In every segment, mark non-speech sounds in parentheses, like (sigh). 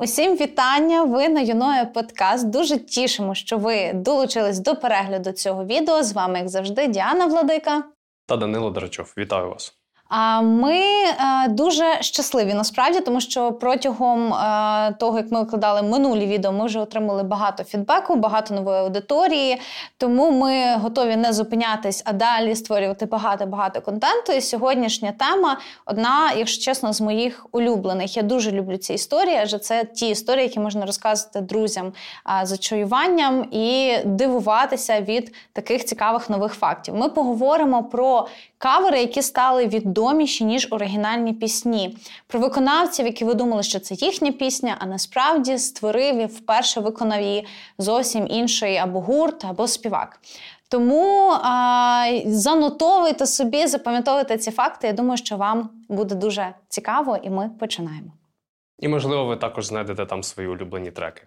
Усім вітання! Ви на юною подкаст. Дуже тішимо, що ви долучились до перегляду цього відео. З вами, як завжди, Діана Владика та Данило Драчов. Вітаю вас! Ми е, дуже щасливі насправді, тому що протягом е, того, як ми викладали минулі відео, ми вже отримали багато фідбеку, багато нової аудиторії. Тому ми готові не зупинятись, а далі створювати багато-багато контенту. І сьогоднішня тема одна, якщо чесно, з моїх улюблених. Я дуже люблю ці історії, адже це ті історії, які можна розказувати друзям е, з очаюванням і дивуватися від таких цікавих нових фактів. Ми поговоримо про кавери, які стали відоміші ніж оригінальні пісні, про виконавців, які ви думали, що це їхня пісня, а насправді створив і вперше виконав її зовсім інший або гурт, або співак. Тому а, занотовуйте собі, запам'ятовуйте ці факти. Я думаю, що вам буде дуже цікаво, і ми починаємо. І, можливо, ви також знайдете там свої улюблені треки.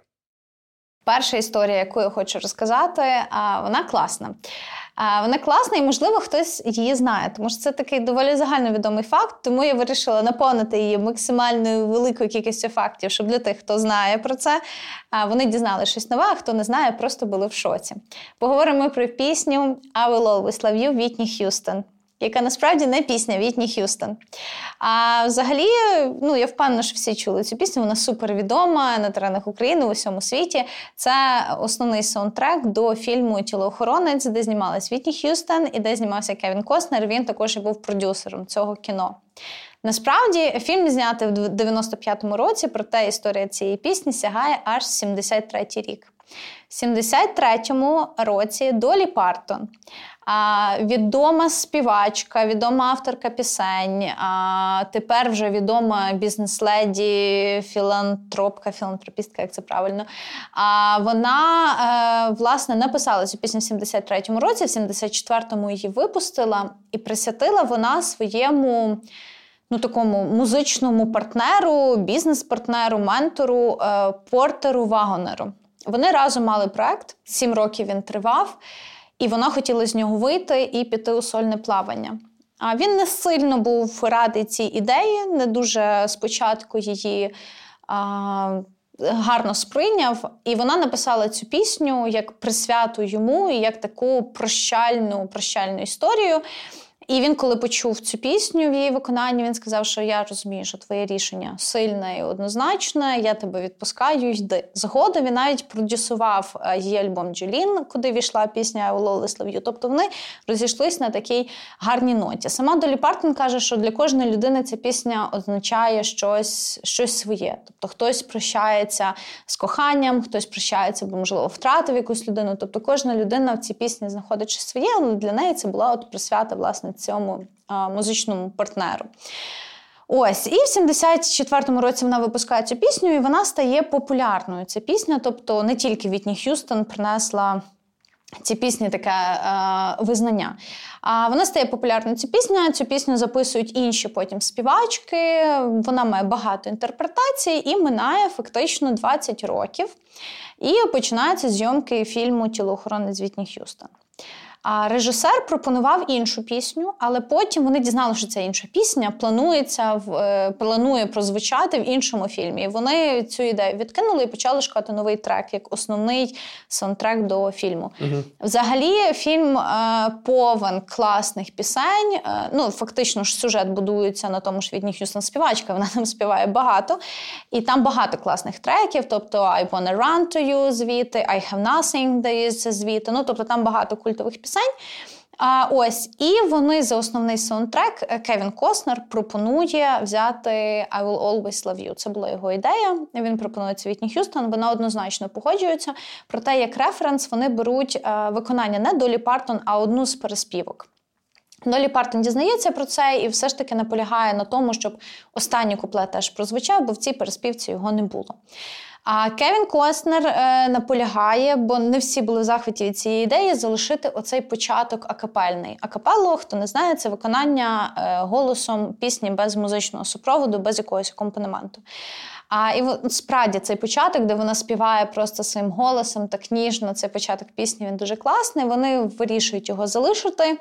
Перша історія, яку я хочу розказати, вона класна. Вона класна і, можливо, хтось її знає, тому що це такий доволі загальновідомий факт. Тому я вирішила наповнити її максимальною великою кількістю фактів, щоб для тих, хто знає про це, вони дізнали щось нове, а хто не знає, просто були в шоці. Поговоримо про пісню «I will always love you» Вітні Х'юстон яка насправді не пісня Вітні Х'юстон. А взагалі, ну я впевнена, що всі чули цю пісню. Вона супервідома на теренах України у всьому світі. Це основний саундтрек до фільму Тілоохоронець, де знімалась Вітні Х'юстон і де знімався Кевін Костнер. Він також і був продюсером цього кіно. Насправді фільм знятий в 95-му році, проте історія цієї пісні сягає аж 73-й рік. В 73-му році Долі Партон Відома співачка, відома авторка пісень, тепер вже відома бізнес-леді, філантропка, філантропістка, як це правильно. Вона е, власне написала цю пісню в 73-му році, в 74-му її випустила і присвятила вона своєму. Ну, такому музичному партнеру, бізнес-партнеру, ментору, е, портеру Вагонеру. Вони разом мали проект, сім років він тривав і вона хотіла з нього вийти і піти у сольне плавання. А він не сильно був радий цій ідеї, не дуже спочатку її а, гарно сприйняв. І вона написала цю пісню як присвяту йому і як таку прощальну, прощальну історію. І він, коли почув цю пісню в її виконанні, він сказав, що я розумію, що твоє рішення сильне і однозначне, я тебе відпускаю, йди. Згодом він навіть продюсував е, її альбом Джолін, куди війшла пісня «I will always love you». Тобто вони розійшлись на такій гарній ноті. Сама Долі Партон каже, що для кожної людини ця пісня означає щось щось своє. Тобто хтось прощається з коханням, хтось прощається, бо, можливо, втратив якусь людину. Тобто кожна людина в цій пісні знаходить щось своє, але для неї це була от присвята, власне цьому музичному партнеру. Ось, і в 74-му році вона випускає цю пісню, і вона стає популярною. Ця пісня, тобто не тільки Вітні Х'юстон принесла. Ці пісні таке е, визнання. А вона стає популярною. Ця пісня. Цю пісню записують інші потім співачки. Вона має багато інтерпретацій і минає фактично 20 років. І починаються зйомки фільму Тілоохоронець Вітні Х'юстон. А режисер пропонував іншу пісню, але потім вони дізналися, що ця інша пісня планується в е, планує прозвучати в іншому фільмі. І Вони цю ідею відкинули і почали шукати новий трек як основний саундтрек до фільму. Угу. Взагалі, фільм е, повен класних пісень. Е, ну фактично ж сюжет будується на тому, що Відні Х'юстон співачка, вона там співає багато, і там багато класних треків. Тобто I wanna run to you звідти, I have nothing, здається, звідти. Ну тобто там багато культових пісень пісень. А, Ось, і вони за основний саундтрек е, Кевін Костнер пропонує взяти «I will always love you». Це була його ідея. Він пропонує це Вітні Х'юстон, вона однозначно погоджується. Проте, як референс, вони беруть е, виконання не Долі Партон, а одну з переспівок. Долі Партон дізнається про це і все ж таки наполягає на тому, щоб останній куплет теж прозвучав, бо в цій переспівці його не було. А Кевін Костнер е, наполягає, бо не всі були в захваті від цієї ідеї, залишити оцей початок акапельний. Акапелло, хто не знає, це виконання е, голосом пісні без музичного супроводу, без якогось акомпанементу. А і справді цей початок, де вона співає просто своїм голосом так ніжно. Цей початок пісні він дуже класний. Вони вирішують його залишити.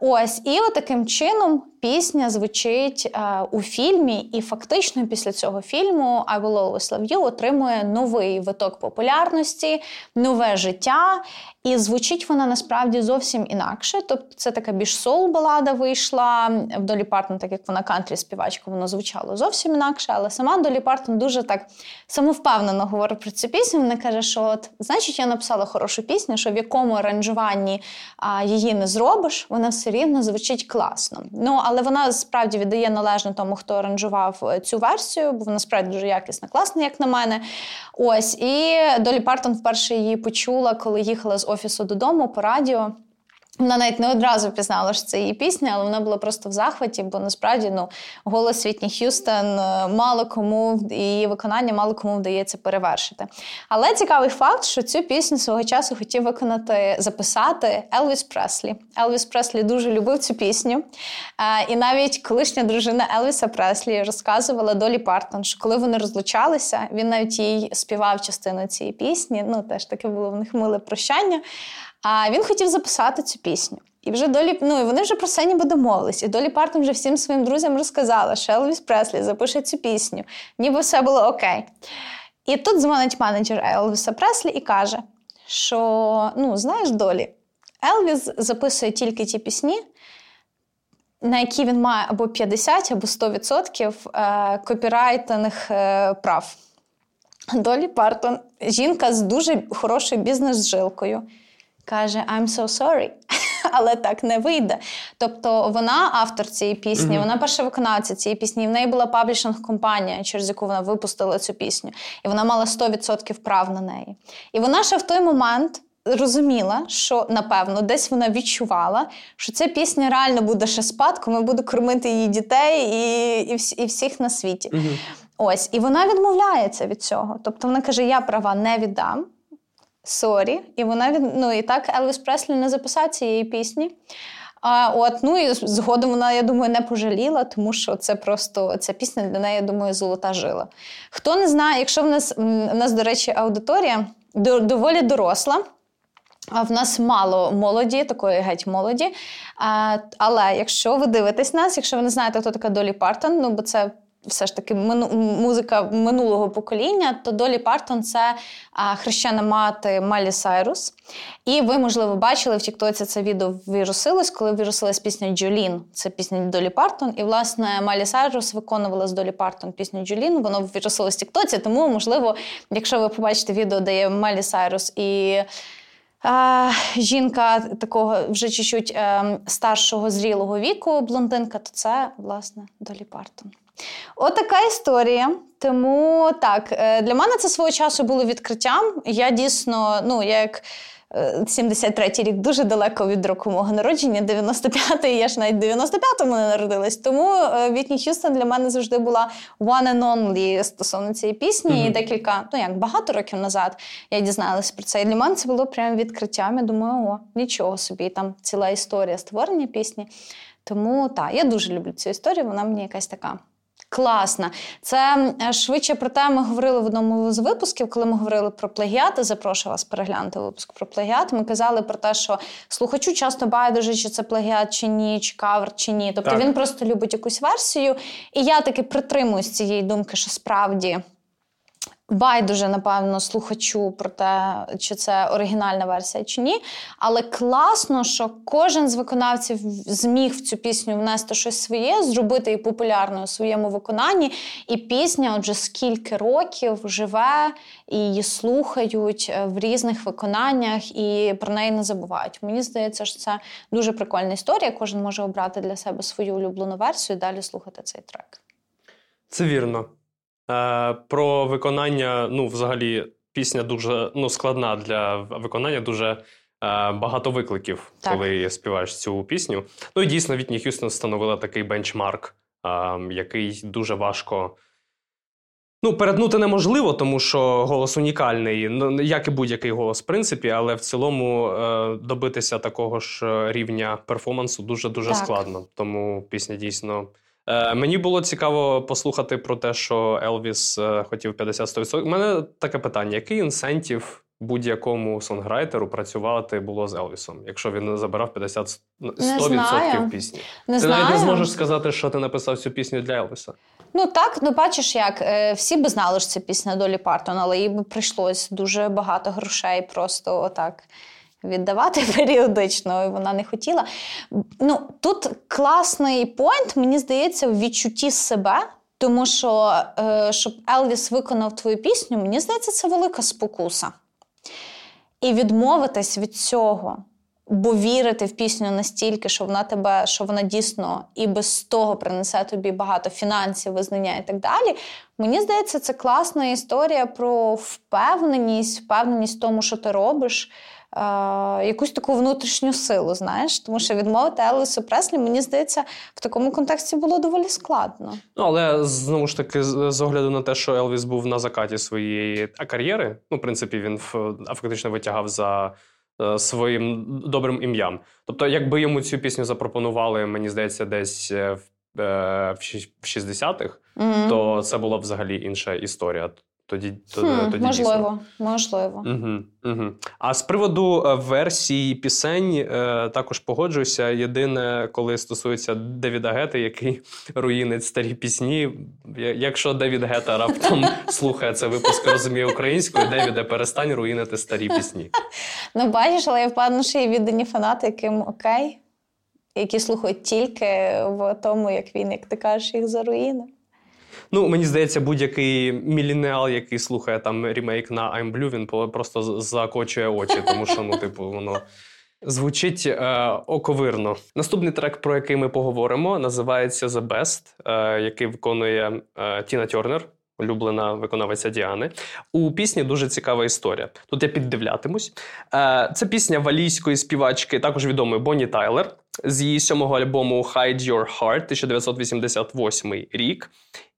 Ось, і таким чином пісня звучить е, у фільмі, і фактично після цього фільму «I will always love you» отримує новий виток популярності, нове життя. І звучить вона насправді зовсім інакше. Тобто це така більш соул-балада вийшла. В Долі Партон, так як вона кантрі співачка, воно звучало зовсім інакше. Але сама Долі Партон дуже так самовпевнено говорить про цю пісню. Вона каже, що от значить я написала хорошу пісню, що в якому аранжуванні а, її не зробиш, вона все рівно звучить класно. Ну але вона справді віддає належне тому, хто аранжував е, цю версію, бо вона справді дуже якісна, класна, як на мене. Ось і Долі Партон вперше її почула, коли їхала з офісу додому по радіо. Вона навіть не одразу пізнала, що це її пісня, але вона була просто в захваті, бо насправді ну, голос Вітні Х'юстон е, мало кому її виконання мало кому вдається перевершити. Але цікавий факт, що цю пісню свого часу хотів виконати, записати Елвіс Преслі. Елвіс Преслі дуже любив цю пісню. Е, і навіть колишня дружина Елвіса Преслі розказувала Долі Партон, що коли вони розлучалися, він навіть їй співав частину цієї пісні. Ну, теж таке було в них миле прощання. А він хотів записати цю пісню. І вже долі, ну і вони вже про це ніби домовились. І Долі Партон вже всім своїм друзям розказала, що Елвіс Преслі запише цю пісню, ніби все було окей. І тут дзвонить менеджер Елвіса Преслі і каже, що ну, знаєш, Долі, Елвіс записує тільки ті пісні, на які він має або 50, або 100% е, копірайтних е, прав. Долі Партон, жінка з дуже хорошою бізнес-жилкою каже I'm so sorry. (laughs) Але так не вийде. Тобто вона автор цієї пісні, mm-hmm. вона перша виконавця цієї пісні. В неї була паблішинг-компанія, через яку вона випустила цю пісню, і вона мала 100% прав на неї. І вона ще в той момент. Розуміла, що напевно десь вона відчувала, що ця пісня реально буде ще спадком і буде кормити її дітей і і, всі, і всіх на світі. uh Ось, і вона відмовляється від цього. Тобто вона каже: Я права не віддам. Sorry. І вона від... ну і так Елвіс Преслі не записав цієї пісні. А от, ну і згодом вона, я думаю, не пожаліла, тому що це просто ця пісня для неї, я думаю, золота жила. Хто не знає, якщо в нас в нас, до речі, аудиторія доволі доросла. А в нас мало молоді, такої геть молоді. А, Але якщо ви дивитесь нас, якщо ви не знаєте, хто така Долі Партон, ну бо це все ж таки музика минулого покоління, то Долі Партон це хрещена мати Малі Сайрус. І ви, можливо, бачили в Тіктоці це відео вірусилось, коли вірусилась пісня Джолін. Це пісня Долі Партон. І, власне, Малі Сайрус виконувала з Долі Партон пісню Джолін. Воно вірусилось в Тіктоці, тому, можливо, якщо ви побачите відео, де є Малі Сайрус і. А, жінка такого вже чуть-чуть е, старшого зрілого віку, блондинка, то це, власне, Долі Партон. Отака історія. Тому так, е, для мене це свого часу було відкриттям. Я дійсно, ну, я як 73-й е, рік дуже далеко від року мого народження, 95-й, я ж навіть 95-му не народилась. Тому е, Вітні Х'юстон для мене завжди була one and only стосовно цієї пісні. Mm-hmm. І декілька, ну як багато років назад я дізналася про це. І для мене це було прям відкриттям. Я думаю, о, нічого собі, там ціла історія створення пісні. Тому так, я дуже люблю цю історію, вона мені якась така класна. Це швидше про те, ми говорили в одному з випусків, коли ми говорили про плагіати. Запрошую вас переглянути випуск про плагіат. Ми казали про те, що слухачу часто байдуже, чи це плагіат чи ні, чи кавер, чи ні. Тобто так. він просто любить якусь версію. І я таки притримуюсь цієї думки, що справді. Байдуже, напевно, слухачу про те, чи це оригінальна версія чи ні. Але класно, що кожен з виконавців зміг в цю пісню внести щось своє, зробити її популярною у своєму виконанні. І пісня, отже, скільки років живе і її слухають е, в різних виконаннях і про неї не забувають. Мені здається, що це дуже прикольна історія. Кожен може обрати для себе свою улюблену версію і далі слухати цей трек. Це вірно. Е, про виконання, ну, взагалі, пісня дуже ну, складна для виконання, дуже е, багато викликів, так. коли співаєш цю пісню. Ну і дійсно, Вітні Х'юстон встановила такий бенчмарк, е, який дуже важко. Ну, перетнути неможливо, тому що голос унікальний, ну, як і будь-який голос, в принципі, але в цілому добитися такого ж рівня перформансу дуже дуже складно. Тому пісня дійсно. Е, мені було цікаво послухати про те, що Елвіс е, хотів 50-100%. У мене таке питання: який інсентів будь-якому сонграйтеру працювати було з Елвісом, якщо він забирав 50 100% пісні. Не ти знаю. навіть не зможеш сказати, що ти написав цю пісню для Елвіса. Ну так, ну бачиш, як е, всі би знали, що це пісня Долі Партон, але їй би прийшлось дуже багато грошей просто отак. Віддавати (laughs) періодично, і вона не хотіла. Ну, Тут класний поінт, мені здається, в відчутті себе, тому що е, щоб Елвіс виконав твою пісню, мені здається, це велика спокуса. І відмовитись від цього, бо вірити в пісню настільки, що вона тебе, що вона дійсно і без того принесе тобі багато фінансів, визнання і так далі. Мені здається, це класна історія про впевненість, впевненість в тому, що ти робиш якусь таку внутрішню силу, знаєш, тому що відмовити Елвісу Преслі, мені здається, в такому контексті було доволі складно. Ну, але знову ж таки, з огляду на те, що Елвіс був на закаті своєї кар'єри, ну, в принципі, він фактично витягав за. Е, своїм добрим ім'ям. Тобто, якби йому цю пісню запропонували, мені здається, десь е, в 60-х, mm-hmm. то це була взагалі інша історія. Тоді хм, тоді можливо, дійсно. можливо. Угу, угу. А з приводу е, версії пісень е, також погоджуюся. Єдине, коли стосується Девіда Гети, який (laughs) руїнить старі пісні. Якщо Девід Гета раптом (laughs) слухає це випуск, розуміє українською, Девіде, перестань руїнити старі пісні. (laughs) Ну, бачиш, але я впевнена, що є віддані фанати, яким окей, які слухають тільки в тому, як він, як ти кажеш, їх заруїнив. Ну, мені здається, будь-який мілінеал, який слухає там ремейк на I'm Blue, він просто закочує очі, тому що ну, типу, воно. Звучить е, оковирно. Наступний трек, про який ми поговоримо, називається The Best, е, який виконує е, Тіна Тернер, улюблена виконавиця Діани. У пісні дуже цікава історія. Тут я піддивлятимусь. Е, це пісня валійської співачки, також відомої Бонні Тайлер, з її сьомого альбому Hide Your Heart 1988 рік.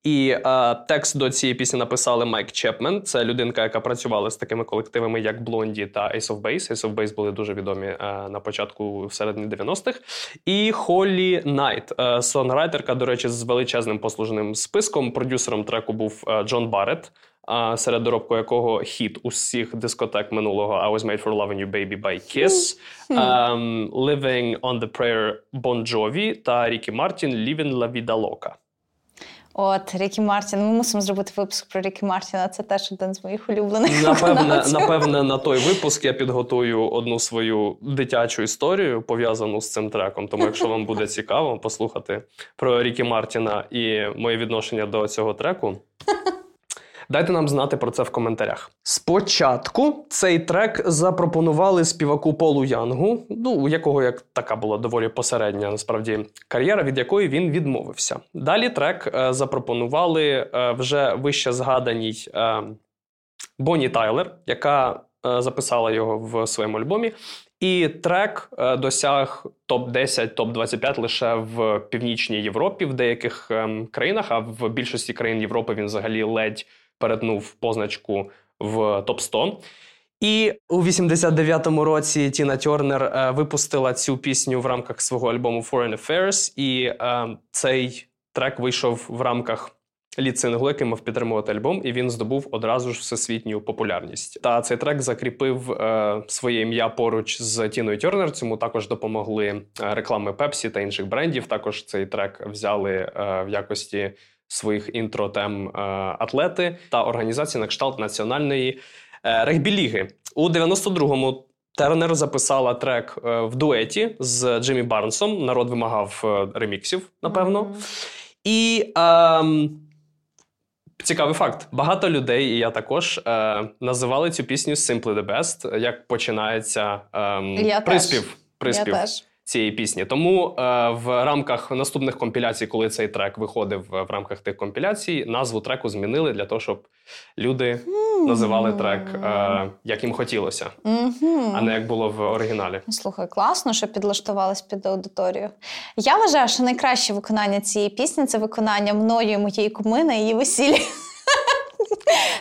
І е, текст до цієї пісні написали Майк Чепмен. Це людинка, яка працювала з такими колективами, як Blondie та Ace of Base. Ace of Base були дуже відомі е, на початку всередині 90-х. І Холлі Найт, е, сонграйтерка, до речі, з величезним послужним списком. Продюсером треку був е, Джон Барретт. А серед доробку якого хіт усіх дискотек минулого I was made for loving you baby by Kiss, um, Living on the Prayer Bon Jovi та Рікі Мартін Living la vida loca. От Рікі Мартін. Ми мусимо зробити випуск про Рікі Мартіна. Це теж один з моїх улюблених. Напевне, напевне, на той випуск я підготую одну свою дитячу історію пов'язану з цим треком. Тому, якщо вам буде (laughs) цікаво послухати про Рікі Мартіна і моє відношення до цього треку. (laughs) Дайте нам знати про це в коментарях. Спочатку цей трек запропонували співаку Полу Янгу, ну у якого як така була доволі посередня насправді кар'єра, від якої він відмовився. Далі трек е, запропонували е, вже вище згаданій е, Бонні Тайлер, яка е, записала його в своєму альбомі. І трек е, досяг топ-10, топ-25 лише в північній Європі, в деяких ем, країнах, а в більшості країн Європи він взагалі ледь перетнув позначку в топ 100 І у 89-му році Тіна Тернер е, випустила цю пісню в рамках свого альбому Foreign Affairs, і е, цей трек вийшов в рамках лід-синглу, який мав підтримувати альбом, і він здобув одразу ж всесвітню популярність. Та цей трек закріпив е, своє ім'я поруч з Тіною Тернер. Цьому також допомогли е, реклами Пепсі та інших брендів. Також цей трек взяли е, в якості своїх інтро-тем е, атлети та організації на кшталт національної е, регбі-ліги. У 92-му Тернер записала трек е, в дуеті з Джиммі Барнсом. Народ вимагав реміксів, напевно. Mm-hmm. І ем, цікавий факт: багато людей, і я також е, називали цю пісню Simply the Best, як починається ем, я приспів. Теж. приспів. Я теж цієї пісні. Тому е, в рамках наступних компіляцій, коли цей трек виходив е, в рамках тих компіляцій, назву треку змінили для того, щоб люди називали трек е, як їм хотілося, а не як було в оригіналі. Слухай, класно, що підлаштувалась під аудиторію. Я вважаю, що найкраще виконання цієї пісні це виконання мною і моєї куми на її весіллі.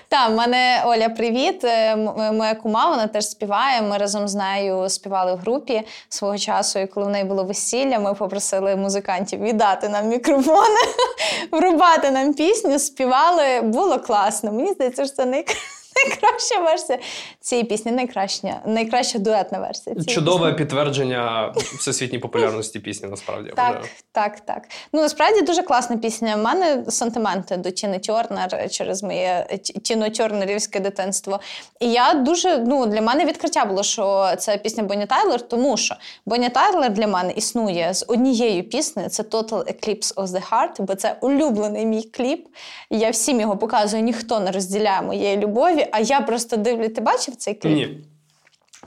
Так, мене Оля, привіт. Е, моя кума, вона теж співає. Ми разом з нею співали в групі свого часу. І коли в неї було весілля, ми попросили музикантів віддати нам мікрофони, (laughs) врубати нам пісню, співали. Було класно. Мені здається, що це найкраще. Найкраща версія цієї пісні, найкраща найкраща дуетна версія. цієї Чудове пісні. підтвердження всесвітньої популярності пісні, насправді. Так, вже. так, так. Ну насправді дуже класна пісня. У мене сантименти до Тіни Тьорнер через моє тіно Тьорнерівське дитинство. І я дуже ну для мене відкриття було, що це пісня Бонні Тайлер, тому що Бонні Тайлер для мене існує з однією піснею. Це Total Eclipse of the Heart, бо це улюблений мій кліп. Я всім його показую, ніхто не розділяє моєї любові. А я просто дивлю, ти бачив цей кліп? Ні.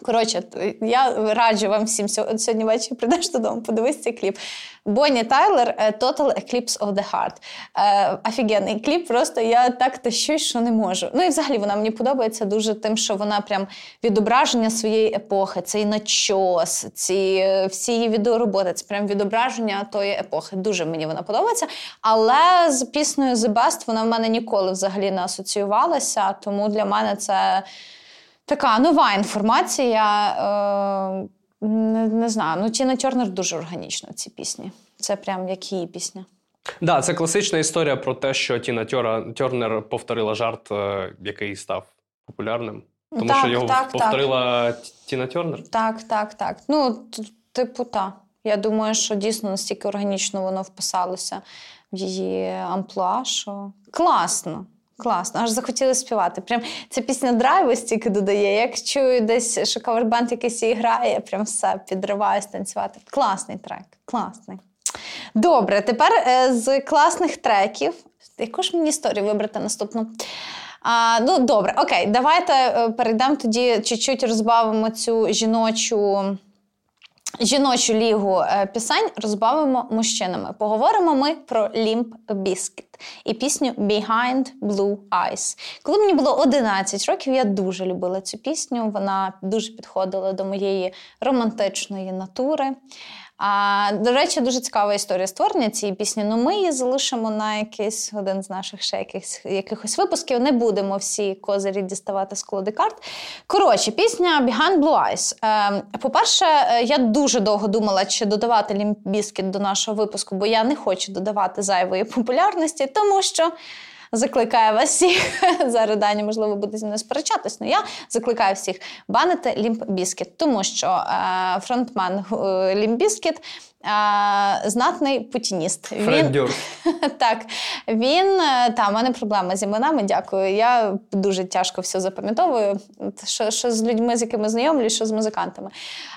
Коротше, я раджу вам всім сьогодні ввечері прийдеш додому, подивись цей кліп. Бонні Тайлер е, Total Eclipse of the Heart. Е, офігенний кліп, просто я так тащусь, що не можу. Ну і взагалі вона мені подобається дуже тим, що вона прям відображення своєї епохи, цей начос, ці всі її відеороботи, це прям відображення тої епохи. Дуже мені вона подобається. Але з піснею The Best вона в мене ніколи взагалі не асоціювалася, тому для мене це. Така нова інформація. Е, не, не знаю. Ну, Тіна Тернер дуже органічна в цій пісні. Це прям як її пісня. Так, да, це класична історія про те, що Тіна Тернер повторила жарт, е, який став популярним. Тому так, що його так, повторила так. Тіна Тернер? Так, так, так. Ну, типу, так. Я думаю, що дійсно настільки органічно воно вписалося в її амплуа, що класно. Класно, аж захотіли співати. Прям ця пісня драйву стільки додає. Як чую десь, що кавербанд якийсь і грає, прям все підриваюсь танцювати. Класний трек, класний. Добре, тепер е, з класних треків. Яку ж мені історію вибрати наступну? А, Ну, добре, окей, давайте е, перейдемо тоді, чуть-чуть розбавимо цю жіночу. Жіночу лігу е, пісень розбавимо мужчинами. Поговоримо ми про Limp Bizkit і пісню Behind Blue Eyes. Коли мені було 11 років, я дуже любила цю пісню. Вона дуже підходила до моєї романтичної натури. А, До речі, дуже цікава історія створення цієї пісні. Ну ми її залишимо на якийсь один з наших ще якихось, якихось випусків. Не будемо всі козирі діставати з колоди карт. Коротше, пісня Behind Blue Eyes. Е, По-перше, е, я дуже довго думала, чи додавати Лімбіскіт до нашого випуску, бо я не хочу додавати зайвої популярності, тому що. Закликаю вас всіх. (laughs) Зараз Дані, можливо, буде зі мною сперечатись, але я закликаю всіх банити Limp Bizkit, тому що е, фронтмен Limp Bizkit знатний путініст. Він, (laughs) Так, він е, та в мене проблема з іменами. Дякую. Я дуже тяжко все запам'ятовую, що що з людьми, з якими знайомлюсь, що з музикантами.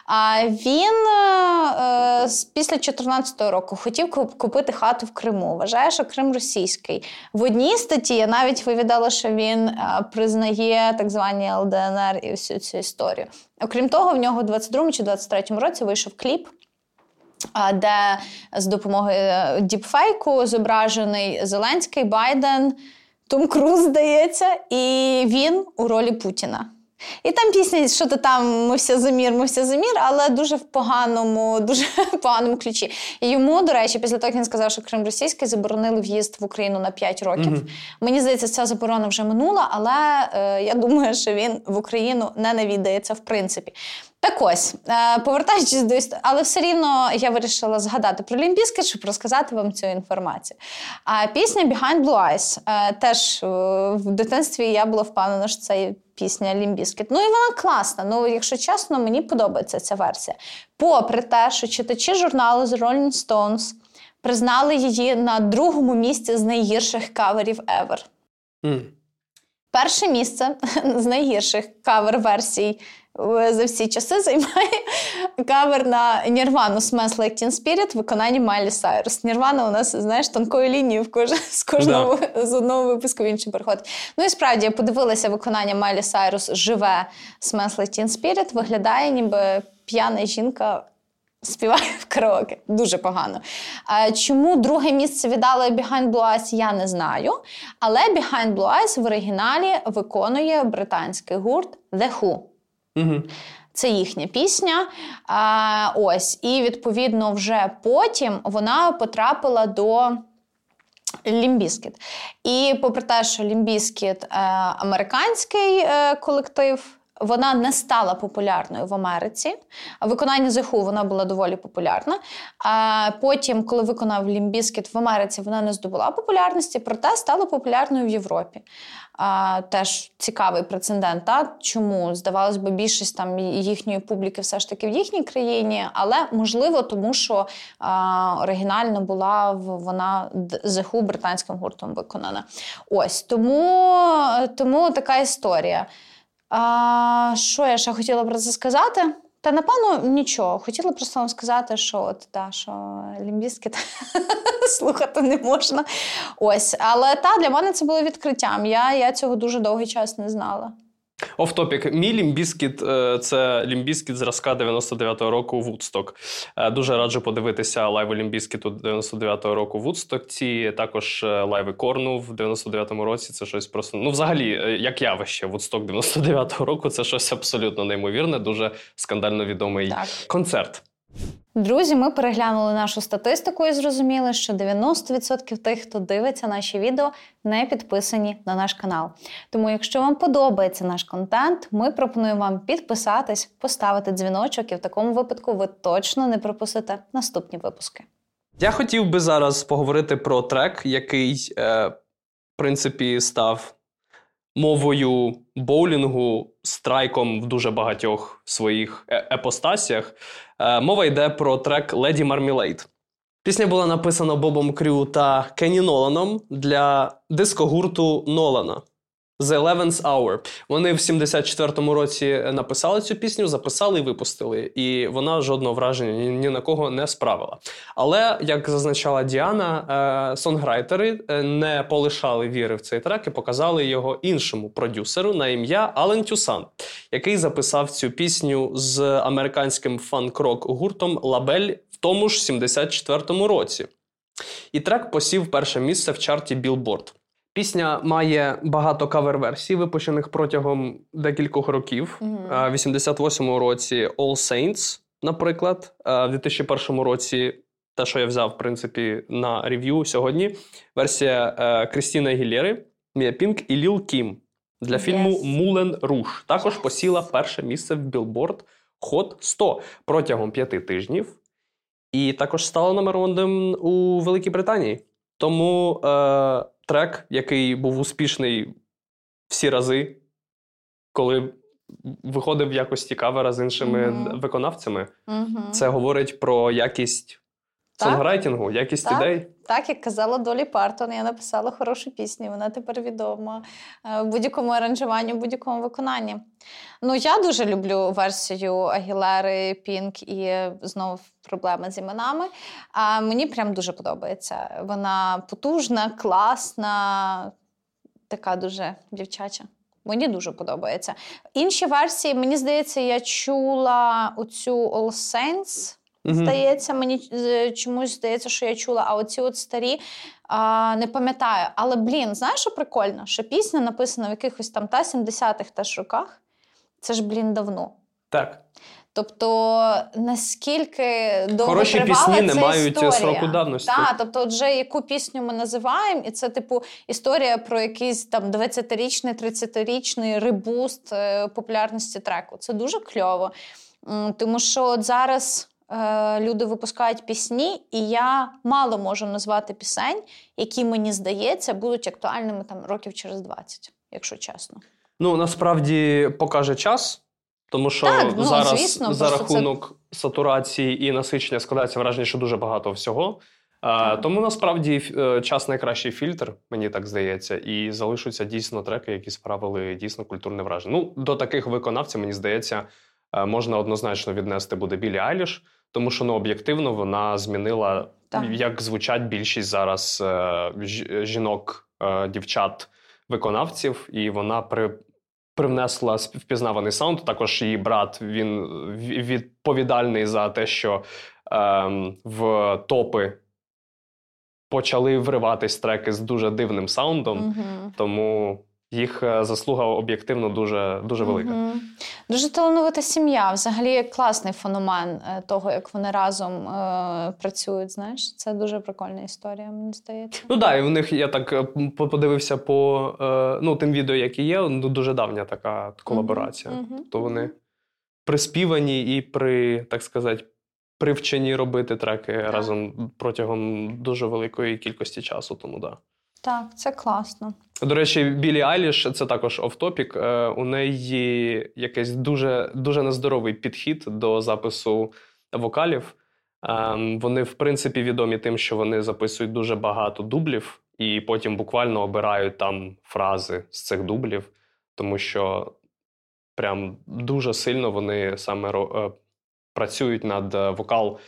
А він е, після 14-го року хотів купити хату в Криму. Вважає, що Крим російський. В одній статті я навіть вивідала, що він е, признає так звані ЛДНР і всю цю історію. Окрім того, в нього в 22-му чи 23-му році вийшов кліп де з допомогою е, діпфейку зображений Зеленський, Байден, Том Круз здається, і він у ролі Путіна. І там пісня, що то там ми все за мір, ми все за мір, але дуже в поганому, дуже (laughs) поганому ключі. І йому, до речі, після того, як він сказав, що Крим російський заборонили в'їзд в Україну на 5 років. Mm-hmm. Мені здається, ця заборона вже минула, але е, я думаю, що він в Україну не навідається в принципі. Так ось, е, повертаючись до історії, але все рівно я вирішила згадати про Лімбіски, щоб розказати вам цю інформацію. А пісня Behind Blue Eyes е, теж е, в дитинстві я була впевнена, що це пісня Лімбіскіт. Ну і вона класна. Ну, якщо чесно, мені подобається ця версія. Попри те, що читачі журналу з Rolling Stones признали її на другому місці з найгірших каверів ever. Mm. Перше місце (laughs) з найгірших кавер-версій за всі часи займає (laughs) кавер на Нірвану Smells Like Teen Spirit в виконанні Майлі Сайрус. Нірвана у нас, знаєш, тонкою лінією в кож... (laughs) з кожного да. з одного випуску в інший переходить. Ну і справді я подивилася виконання Майлі Сайрус живе Smells Like Teen Spirit. Виглядає, ніби п'яна жінка. Співає в караоке. Дуже погано. А, Чому друге місце віддали Behind Blue Eyes, я не знаю. Але Behind Blue Eyes в оригіналі виконує британський гурт The Who. Угу. Це їхня пісня. А, Ось, і відповідно, вже потім вона потрапила до. Limp Bizkit. І попри те, що Limp Bizkit е, американський е, колектив, вона не стала популярною в Америці. Виконання Who вона була доволі популярна. А потім, коли виконав Limp Bizkit в Америці, вона не здобула популярності, проте стала популярною в Європі. А, Теж цікавий прецедент. Та? Чому здавалось би, більшість там їхньої публіки все ж таки в їхній країні, але можливо, тому що а, оригінально була вона Who британським гуртом виконана. Ось тому, тому така історія. А, Що я ще хотіла про це сказати? Та напевно нічого. Хотіла просто вам сказати, що от та що лімбістки (laughs) слухати не можна. Ось, але та для мене це було відкриттям. Я я цього дуже довгий час не знала. Офтопік. Мій Limp Bizkit це Limp Bizkit зразка 99-го року Вудсток. Е, дуже раджу подивитися лайви Limp Bizkit у 99-го року Вудсток. Ці також е, лайви Корну в 99-му році. Це щось просто. Ну, взагалі, е, як явище, Вудсток 99-го року це щось абсолютно неймовірне, дуже скандально відомий так. концерт. Друзі, ми переглянули нашу статистику і зрозуміли, що 90% тих, хто дивиться наші відео, не підписані на наш канал. Тому, якщо вам подобається наш контент, ми пропонуємо вам підписатись, поставити дзвіночок, і в такому випадку ви точно не пропустите наступні випуски. Я хотів би зараз поговорити про трек, який, е, в принципі, став мовою боулінгу, страйком в дуже багатьох своїх е, епостасіях. Е, мова йде про трек Леді Мармілейд. Пісня була написана Бобом Крю та Кенні Ноланом для дискогурту Нолана. The Eleventh Hour. Вони в 74-му році написали цю пісню, записали і випустили. І вона жодного враження ні, на кого не справила. Але, як зазначала Діана, е, сонграйтери е, не полишали віри в цей трек і показали його іншому продюсеру на ім'я Ален Тюсан, який записав цю пісню з американським фанк-рок гуртом Лабель в тому ж 74-му році. І трек посів перше місце в чарті Billboard. Пісня має багато кавер-версій, випущених протягом декількох років. У mm-hmm. 88-му році All Saints, наприклад, в 2001 році. Те, що я взяв, в принципі, на рев'ю сьогодні. Версія е, Крістіна Гілєри, Мія Пінк і Ліл Кім для фільму yes. Мулен Руш. Також посіла перше місце в Billboard Hot 100 протягом п'яти тижнів. І також стала номер одним у Великій Британії. Тому е, трек, який був успішний всі рази, коли виходив в якості кавера з іншими mm-hmm. виконавцями, mm-hmm. це говорить про якість так. сонграйтингу, якість так. ідей. Так, як казала Долі Партон, я написала хорошу пісню, вона тепер відома е, в будь-якому аранжуванні, в будь-якому виконанні. Ну, я дуже люблю версію Агілери, Пінк і знову проблеми з іменами. А мені прям дуже подобається. Вона потужна, класна, така дуже дівчача. Мені дуже подобається. Інші версії, мені здається, я чула оцю All Saints. Здається, мені чомусь здається, що я чула, а оці от старі а, не пам'ятаю. Але, блін, знаєш, що прикольно? Що пісня написана в якихось там та 70-х теж роках. Це ж, блін, давно. Так. Тобто, наскільки довго Хороші пісні не мають історія. сроку давності. Так, тобто, вже яку пісню ми називаємо, і це, типу, історія про якийсь там 20-річний, 30-річний ребуст е, популярності треку. Це дуже кльово. Тому що от зараз. Е, люди випускають пісні, і я мало можу назвати пісень, які мені здається будуть актуальними там років через 20, якщо чесно. Ну насправді покаже час, тому що так, ну, зараз звісно, за рахунок це... сатурації і насичення складається враження, що дуже багато всього. А, Тому насправді е, час найкращий фільтр, мені так здається, і залишаться дійсно треки, які справили дійсно культурне враження. Ну до таких виконавців, мені здається, е, можна однозначно віднести буде Білі Айліш тому що ну об'єктивно вона змінила так. як звучать більшість зараз е, жінок, е, дівчат, виконавців, і вона при. Привнесла впізнаваний саунд. Також її брат він відповідальний за те, що е, в топи почали вриватись треки з дуже дивним саундом. Mm-hmm. Тому їх е, заслуга об'єктивно дуже дуже велика. Угу. Дуже талановита сім'я. Взагалі класний феномен е, того, як вони разом е, працюють. Знаєш, це дуже прикольна історія. Мені здається. Ну так, і в них я так е, подивився по е, ну тим відео, які є. Ну, дуже давня така колаборація. Угу. То вони приспівані і при так сказати. Привчені робити треки так. разом протягом дуже великої кількості часу, тому да. Так, це класно. До речі, Білі Айліш це також офтопік. Е, у неї якийсь дуже дуже нездоровий підхід до запису вокалів. Ем, вони, в принципі, відомі тим, що вони записують дуже багато дублів, і потім буквально обирають там фрази з цих дублів, тому що прям дуже сильно вони саме е, працюють над е, вокал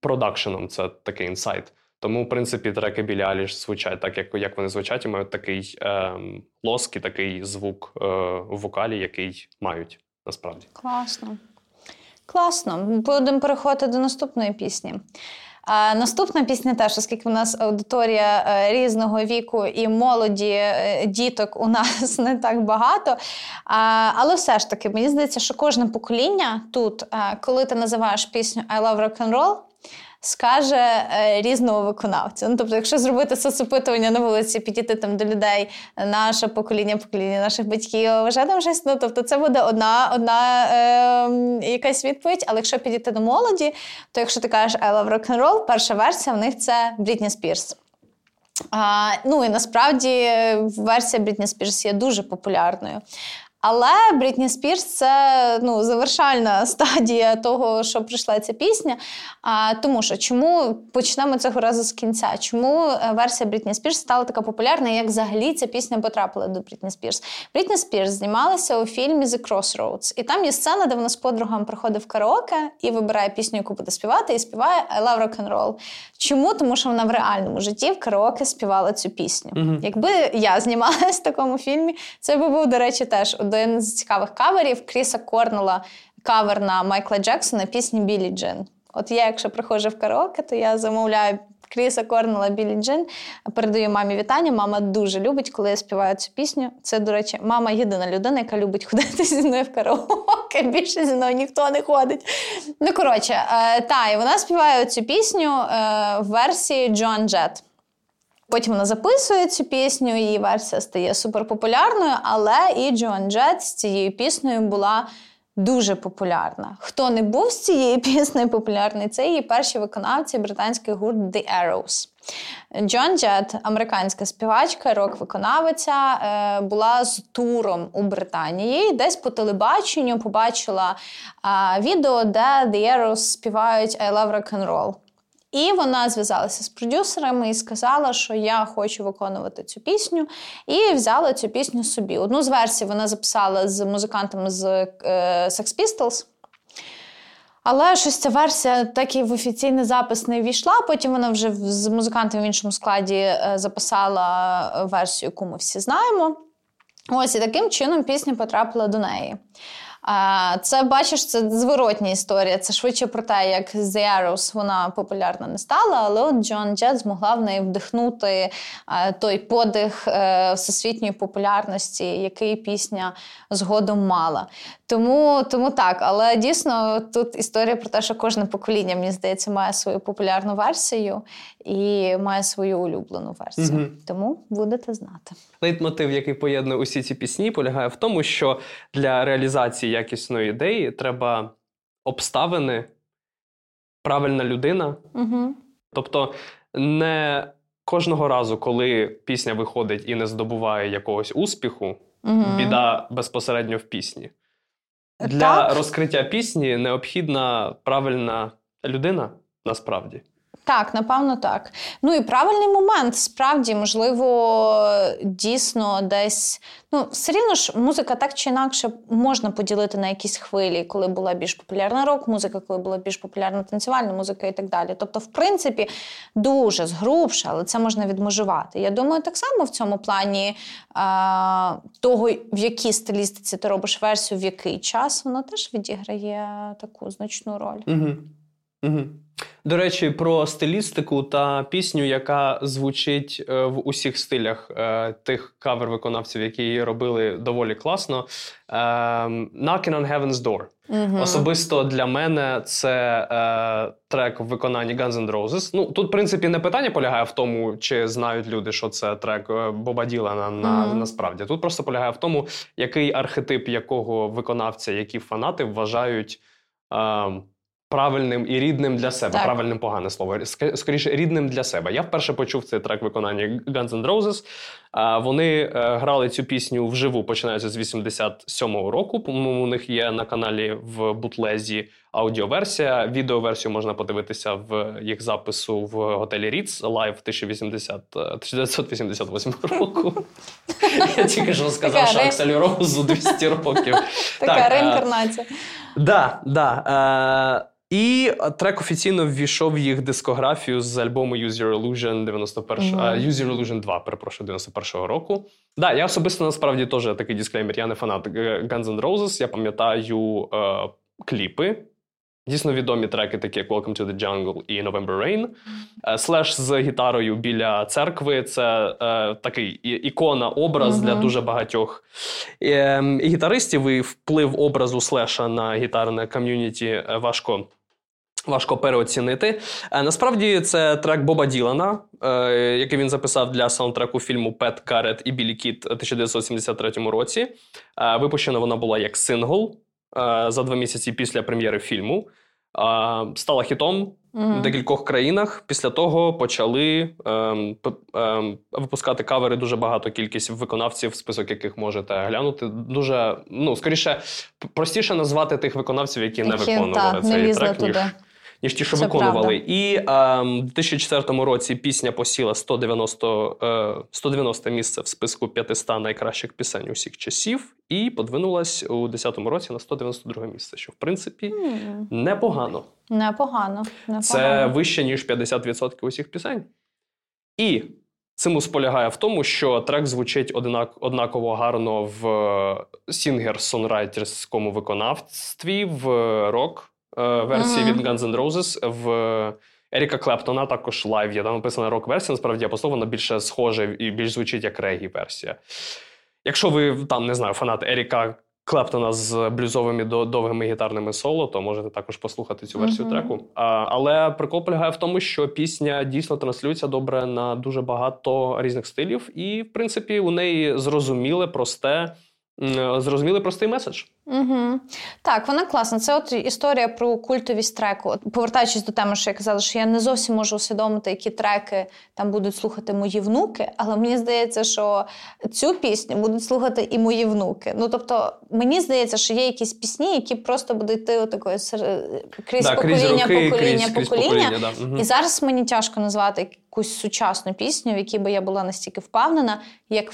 продакшеном. Це такий інсайт. Тому, в принципі, треки Білі Аліш звучать так, як як вони звучать, і мають такий е, лоск і такий звук е, в вокалі, який мають насправді. Класно. Класно. Будемо переходити до наступної пісні. А Наступна пісня теж, оскільки в нас аудиторія е, різного віку і молоді е, діток у нас (laughs) не так багато. Але все ж таки, мені здається, що кожне покоління тут, е, коли ти називаєш пісню I love rock скаже е, різного виконавця. Ну, Тобто, якщо зробити соцопитування на вулиці, підійти там до людей, наше покоління, покоління наших батьків, вважає там щось, ну тобто це буде одна одна е, якась відповідь. Але якщо підійти до молоді, то якщо ти кажеш I love rock and перша версія в них це Брітні Спірс. А, Ну і насправді версія Брітні Спірс є дуже популярною. Але Брітні Спірс це ну, завершальна (laughs) стадія того, що прийшла ця пісня. А, Тому що чому почнемо цього разу з кінця? Чому е, версія Брітні Спірс стала така популярна, як взагалі ця пісня потрапила до Брітні Спірс? Брітні Спірс знімалася у фільмі The Crossroads. І там є сцена, де вона з подругами приходить в караоке і вибирає пісню, яку буде співати, і співає I love rock and roll. Чому? Тому що вона в реальному житті в караоке співала цю пісню. uh Якби я знімалась в такому фільмі, це би був, до речі, теж один з цікавих каверів Кріса Корнела кавер на Майкла Джексона пісні Білі Джин. От я, якщо приходжу в караоке, то я замовляю Кріса Корнела Білі Джин, передаю мамі вітання. Мама дуже любить, коли я співаю цю пісню. Це, до речі, мама єдина людина, яка любить ходити зі мною в караоке. Більше зі мною ніхто не ходить. Ну, коротше, е, та, і вона співає цю пісню е, в версії Джон Джет. Потім вона записує цю пісню, її версія стає суперпопулярною, але і Джоан Джет з цією піснею була дуже популярна. Хто не був з цією (laughs) піснею популярний, це її перші виконавці британський гурт The Arrows. Джон Джет, американська співачка, рок-виконавиця, е, була з туром у Британії. Десь по телебаченню побачила відео, де The Arrows співають I Love Rock. І вона зв'язалася з продюсерами і сказала, що я хочу виконувати цю пісню, і взяла цю пісню собі. Одну з версій вона записала з музикантами з е, Sex Pistols. Але щось ця версія так і в офіційний запис не війшла. Потім вона вже з музикантами в іншому складі е, записала версію, яку ми всі знаємо. Ось і таким чином пісня потрапила до неї. Це бачиш, це зворотня історія. Це швидше про те, як The Arrows вона популярна не стала, але от Джон Джет змогла в неї вдихнути той подих е, всесвітньої популярності, який пісня згодом мала. Тому тому так, але дійсно тут історія про те, що кожне покоління, мені здається, має свою популярну версію і має свою улюблену версію. Угу. Тому будете знати. Лейтмотив, який поєднує усі ці пісні, полягає в тому, що для реалізації якісної ідеї треба обставини, правильна людина. Угу. Тобто, не кожного разу, коли пісня виходить і не здобуває якогось успіху, угу. біда безпосередньо в пісні. Для так. розкриття пісні необхідна правильна людина насправді. Так, напевно, так. Ну і правильний момент. Справді, можливо, дійсно десь. Ну, все рівно ж музика так чи інакше можна поділити на якісь хвилі, коли була більш популярна рок-музика, коли була більш популярна танцювальна музика і так далі. Тобто, в принципі, дуже згрубше, але це можна відмежувати. Я думаю, так само в цьому плані а, того, в якій стилістиці ти робиш версію, в який час, воно теж відіграє таку значну роль. Угу. Угу. До речі, про стилістику та пісню, яка звучить е, в усіх стилях е, тих кавер-виконавців, які її робили доволі класно. Е, Knocking on Heaven's Door. Угу. Особисто для мене це е, трек в виконанні Guns N' Roses. Ну тут, в принципі, не питання полягає в тому, чи знають люди, що це трек Боба Ділана на, угу. насправді. Тут просто полягає в тому, який архетип якого виконавця, які фанати вважають. Е, правильним і рідним для себе. Так. Правильним погане слово. Скоріше, рідним для себе. Я вперше почув цей трек виконання Guns N' Roses. Вони е, грали цю пісню вживу, починаючи з 87-го року. По-моєму, у них є на каналі в бутлезі аудіоверсія. Відеоверсію можна подивитися в їх запису в готелі Ріц Live (laughs) 1988 року. Я тільки що сказав, що Акселю Роузу 200 років. (laughs) Така реінкарнація. Так, так. І трек офіційно ввійшов в їх дискографію з альбому Use Your Illusion 91, mm-hmm. uh, Use Your Illusion 2, перепрошую, 91-го року. Да, я особисто насправді теж такий дисклеймер. Я не фанат Guns N' Roses, Я пам'ятаю uh, кліпи. Дійсно відомі треки, такі як Welcome to the Jungle і November Rain. Uh, слеш з гітарою біля церкви це uh, такий ікона, образ mm-hmm. для дуже багатьох е, гітаристів. І вплив образу Слеша на гітарне community важко Важко переоцінити. Е, насправді це трек Боба Ділана, е, який він записав для саундтреку фільму Пет Гаррет і Біллі Кід у 1973 році. Е, випущена вона була як сингл за два місяці після прем'єри фільму. Стала хітом mm-hmm. в декількох країнах. Після того почали ем, ем, випускати кавери дуже багато кількість виконавців, список яких можете глянути. Дуже ну скоріше простіше назвати тих виконавців, які, не виконували та, цей не трек. Ніж ніж ті, що Це виконували. Правда. І а, в 2004 році пісня посіла 190 190 е, місце в списку 500 найкращих пісень усіх часів, і подвинулась у 2010 році на 192 місце, що в принципі mm. непогано. Непогано. непогано. Це вище ніж 50% усіх пісень. І Цимус полягає в тому, що трек звучить однак, однаково гарно в сінгер-сонграйтерському виконавстві, в рок Е, версії mm-hmm. від Guns N' Roses в Еріка Клептона також лайв є. Там написана рок-версія, насправді, а вона більше схоже і більш звучить як регі-версія. Якщо ви там не знаю, фанат Еріка Клептона з блюзовими довгими гітарними соло, то можете також послухати цю версію mm-hmm. треку. А, Але прикол полягає в тому, що пісня дійсно транслюється добре на дуже багато різних стилів, і, в принципі, у неї зрозуміле, просте. Зрозуміли простий меседж. Угу. Так, вона класна. Це от історія про культовість треку. Повертаючись до теми, що я казала, що я не зовсім можу усвідомити, які треки там будуть слухати мої внуки, але мені здається, що цю пісню будуть слухати і мої внуки. Ну тобто, мені здається, що є якісь пісні, які просто будуть йти такою крізь да, покоління, крізь роки, покоління, крізь, покоління. Крізь покоління да. І зараз мені тяжко назвати якусь сучасну пісню, в якій би я була настільки впевнена, як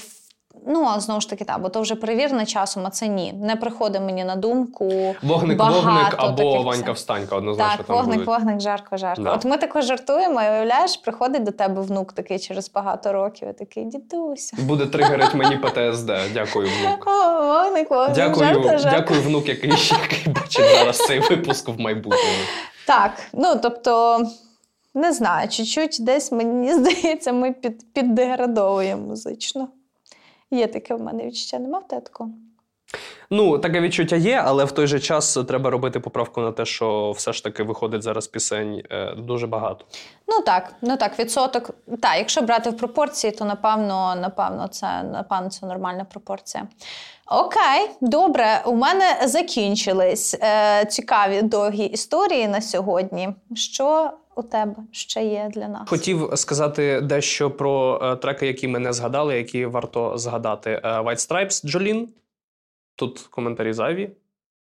Ну, а знову ж таки, так, бо то вже перевірено часом, а це ні. Не приходить мені на думку. Вогник, багато вогник або Ванька встанька, однозначно. Так, там вогник, будуть. вогник, жарко, жарко. Да. От ми також жартуємо, і уявляєш, приходить до тебе внук такий через багато років, і такий дідуся. Буде тригерить мені ПТСД. Дякую, внук. О, Вогник, вогник, дякую, жарко, жарко. Дякую, внук, який який бачить зараз цей випуск в майбутньому. Так, ну тобто. Не знаю, чуть-чуть десь мені здається, ми під, піддеградовуємо музично. Є таке в мене відчуття, нема в тебе такого? Ну, таке відчуття є, але в той же час треба робити поправку на те, що все ж таки виходить зараз пісень е, дуже багато. Ну так, ну так, відсоток. Так, якщо брати в пропорції, то напевно, напевно, це напевно, це нормальна пропорція. Окей, добре. У мене закінчились е, цікаві довгі історії на сьогодні. Що у тебе ще є для нас? Хотів сказати дещо про е, треки, які ми не згадали, які варто згадати. Е, White Stripes, Джолін. Тут коментарі зайві.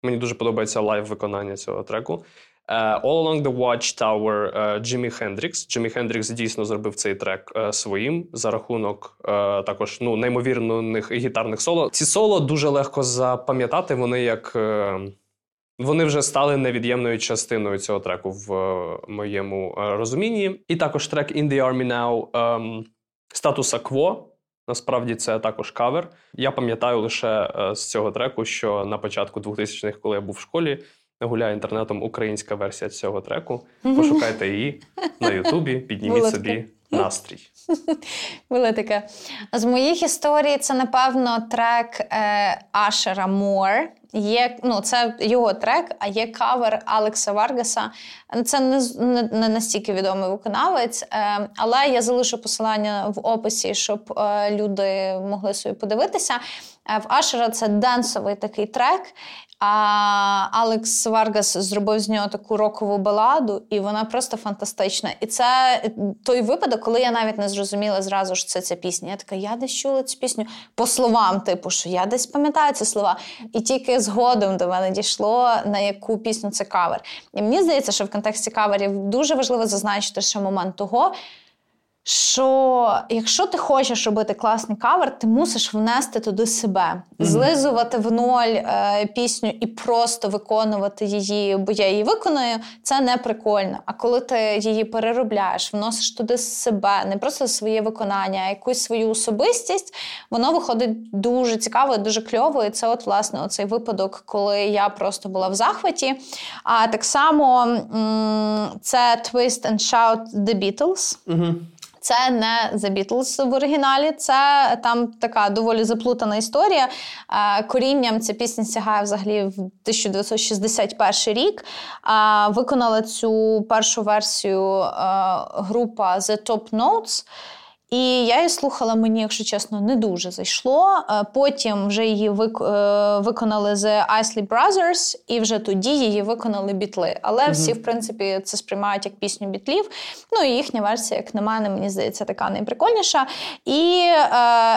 Мені дуже подобається live виконання цього треку. Е, All Along the Watchtower Джимі Хендрікс. Джимі Хендрікс дійсно зробив цей трек е, своїм за рахунок також ну, неймовірних гітарних соло. Ці соло дуже легко запам'ятати. Вони як вони вже стали невід'ємною частиною цього треку в моєму розумінні. І також трек In the Army Now статуса Кво. Насправді це також кавер. Я пам'ятаю лише з цього треку, що на початку 2000-х, коли я був в школі, гуляє інтернетом українська версія цього треку. Пошукайте її на Ютубі, підніміть собі настрій. (laughs) Було таке. З моїх історій це, напевно, трек е, Ашера Мор. Є, ну, Це його трек, а є кавер Алекса Варгаса. Це не не, не настільки відомий виконавець, е, але я залишу посилання в описі, щоб е, люди могли собі подивитися. Е, в Ашера це денсовий такий трек. А Алекс Варгас зробив з нього таку рокову баладу, і вона просто фантастична. І це той випадок, коли я навіть не зрозуміла зразу що це ця пісня. Я така, я десь чула цю пісню по словам, типу, що я десь пам'ятаю ці слова. І тільки згодом до мене дійшло, на яку пісню це кавер. І мені здається, що в контексті каверів дуже важливо зазначити ще момент того що якщо ти хочеш робити класний кавер, ти мусиш внести туди себе, mm-hmm. злизувати в ноль е, пісню і просто виконувати її, бо я її виконую, це не прикольно. А коли ти її переробляєш, вносиш туди себе, не просто своє виконання, а якусь свою особистість, воно виходить дуже цікаво, дуже кльово. І це, от, власне, оцей випадок, коли я просто була в захваті. А так само м- це Twist and Shout The Beatles. Mm-hmm. Це не The Beatles в оригіналі, це там така доволі заплутана історія. Е, корінням ця пісня сягає взагалі в 1961 рік. Виконала цю першу версію е, група The Top Notes. І я її слухала, мені, якщо чесно, не дуже зайшло. Е, потім вже її е, виконали The Isley Brothers, і вже тоді її виконали бітли. Але mm-hmm. всі, в принципі, це сприймають як пісню бітлів. Ну і їхня версія, як на мене, мені здається, така найприкольніша. І е,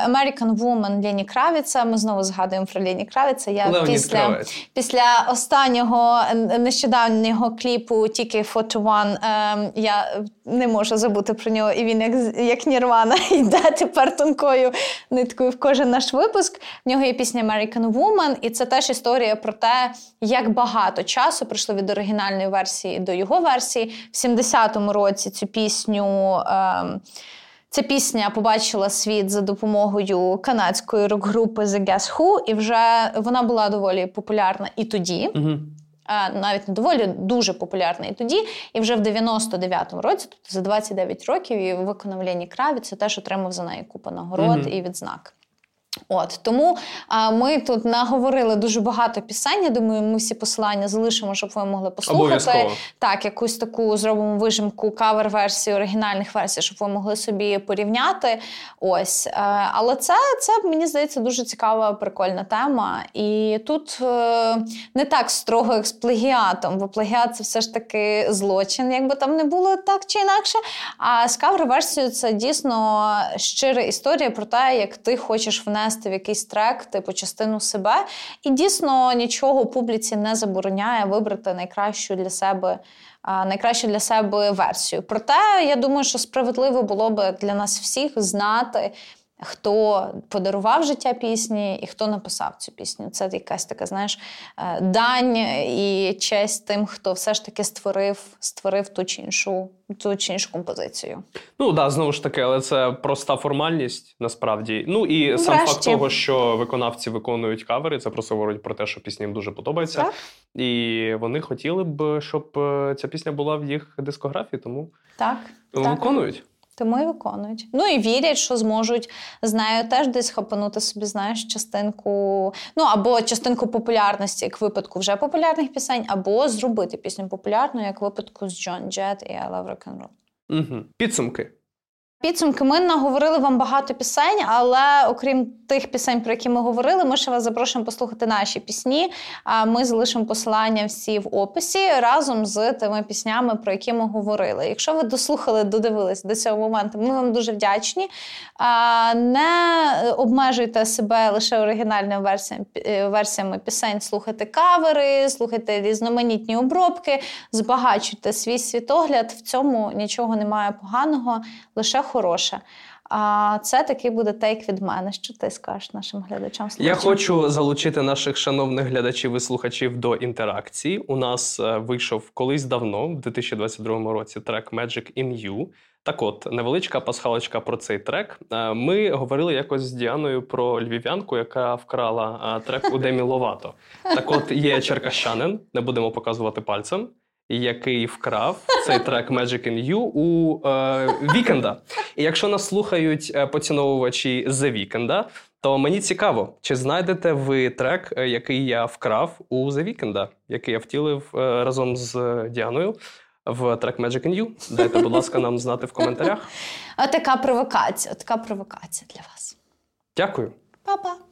American Woman Лені Кравіца. Ми знову згадуємо про Лені Кравіца. Я Леонід після Кравець. після останнього нещодавнього кліпу тільки Photo One е, я не можу забути про нього, і він як як Нірвана (laughs) йде тепер тонкою ниткою в кожен наш випуск. В нього є пісня American Woman, і це теж історія про те, як багато часу пройшло від оригінальної версії до його версії. В 70-му році цю пісню. Е, Ця пісня побачила світ за допомогою канадської рок-групи The Guess Who, і вже вона була доволі популярна і тоді. Uh-huh навіть не доволі дуже популярний тоді. І вже в 99-му році, тобто за 29 років, і виконав Лені Кравіць, теж отримав за неї купу нагород mm-hmm. і відзнак. От тому а, ми тут наговорили дуже багато пісень. Я Думаю, ми всі посилання залишимо, щоб ви могли послухати. Так, якусь таку зробимо вижимку кавер-версії, оригінальних версій, щоб ви могли собі порівняти. Ось, а, е, але це це мені здається дуже цікава, прикольна тема. І тут е, не так строго як з плагіатом, бо плагіат це все ж таки злочин, якби там не було так чи інакше. А з кавер-версією це дійсно щира історія про те, як ти хочеш внести внести в якийсь трек, типу частину себе. І дійсно нічого публіці не забороняє вибрати найкращу для себе. Найкращу для себе версію. Проте я думаю, що справедливо було би для нас всіх знати, хто подарував життя пісні і хто написав цю пісню. Це якась така, знаєш, е, дань і честь тим, хто все ж таки створив створив ту чи іншу ту чи іншу композицію. Ну да, знову ж таки, але це проста формальність насправді. Ну і Врешті. сам факт того, що виконавці виконують кавери, це просто говорить про те, що пісня їм дуже подобається. Так. І вони хотіли б, щоб е, ця пісня була в їх дискографії, тому так, виконують. Тому і виконують. Ну і вірять, що зможуть з нею теж десь хапанути собі, знаєш, частинку, ну або частинку популярності, як випадку вже популярних пісень, або зробити пісню популярною, як випадку з Джон Джет і I Love Rock. Угу. Підсумки. Підсумки ми наговорили вам багато пісень, але окрім тих пісень, про які ми говорили, ми ще вас запрошуємо послухати наші пісні. А ми залишимо посилання всі в описі разом з тими піснями, про які ми говорили. Якщо ви дослухали, додивились до цього моменту, ми вам дуже вдячні. Не обмежуйте себе лише оригінальними версіями е, версіями пісень, слухайте кавери, слухайте різноманітні обробки, збагачуйте свій світогляд. В цьому нічого немає поганого, лише хороше. А це такий буде тейк від мене. Що ти скажеш нашим глядачам? Слухачам? Я хочу залучити наших шановних глядачів і слухачів до інтеракції. У нас е, вийшов колись давно, в 2022 році, трек Magic in You. Так, от невеличка пасхалочка про цей трек. Е, ми говорили якось з Діаною про львів'янку, яка вкрала е, трек у Демі Ловато. Так, от є черкащанин, не будемо показувати пальцем який вкрав цей трек Magic in You у е, Вікенда. І якщо нас слухають е, поціновувачі The Weeknd, то мені цікаво, чи знайдете ви трек, е, який я вкрав у The Weeknd, який я втілив е, разом з Діаною. В трек Magic in You. Дайте, будь ласка, нам знати в коментарях. А така провокація, така провокація для вас. Дякую. Па-па.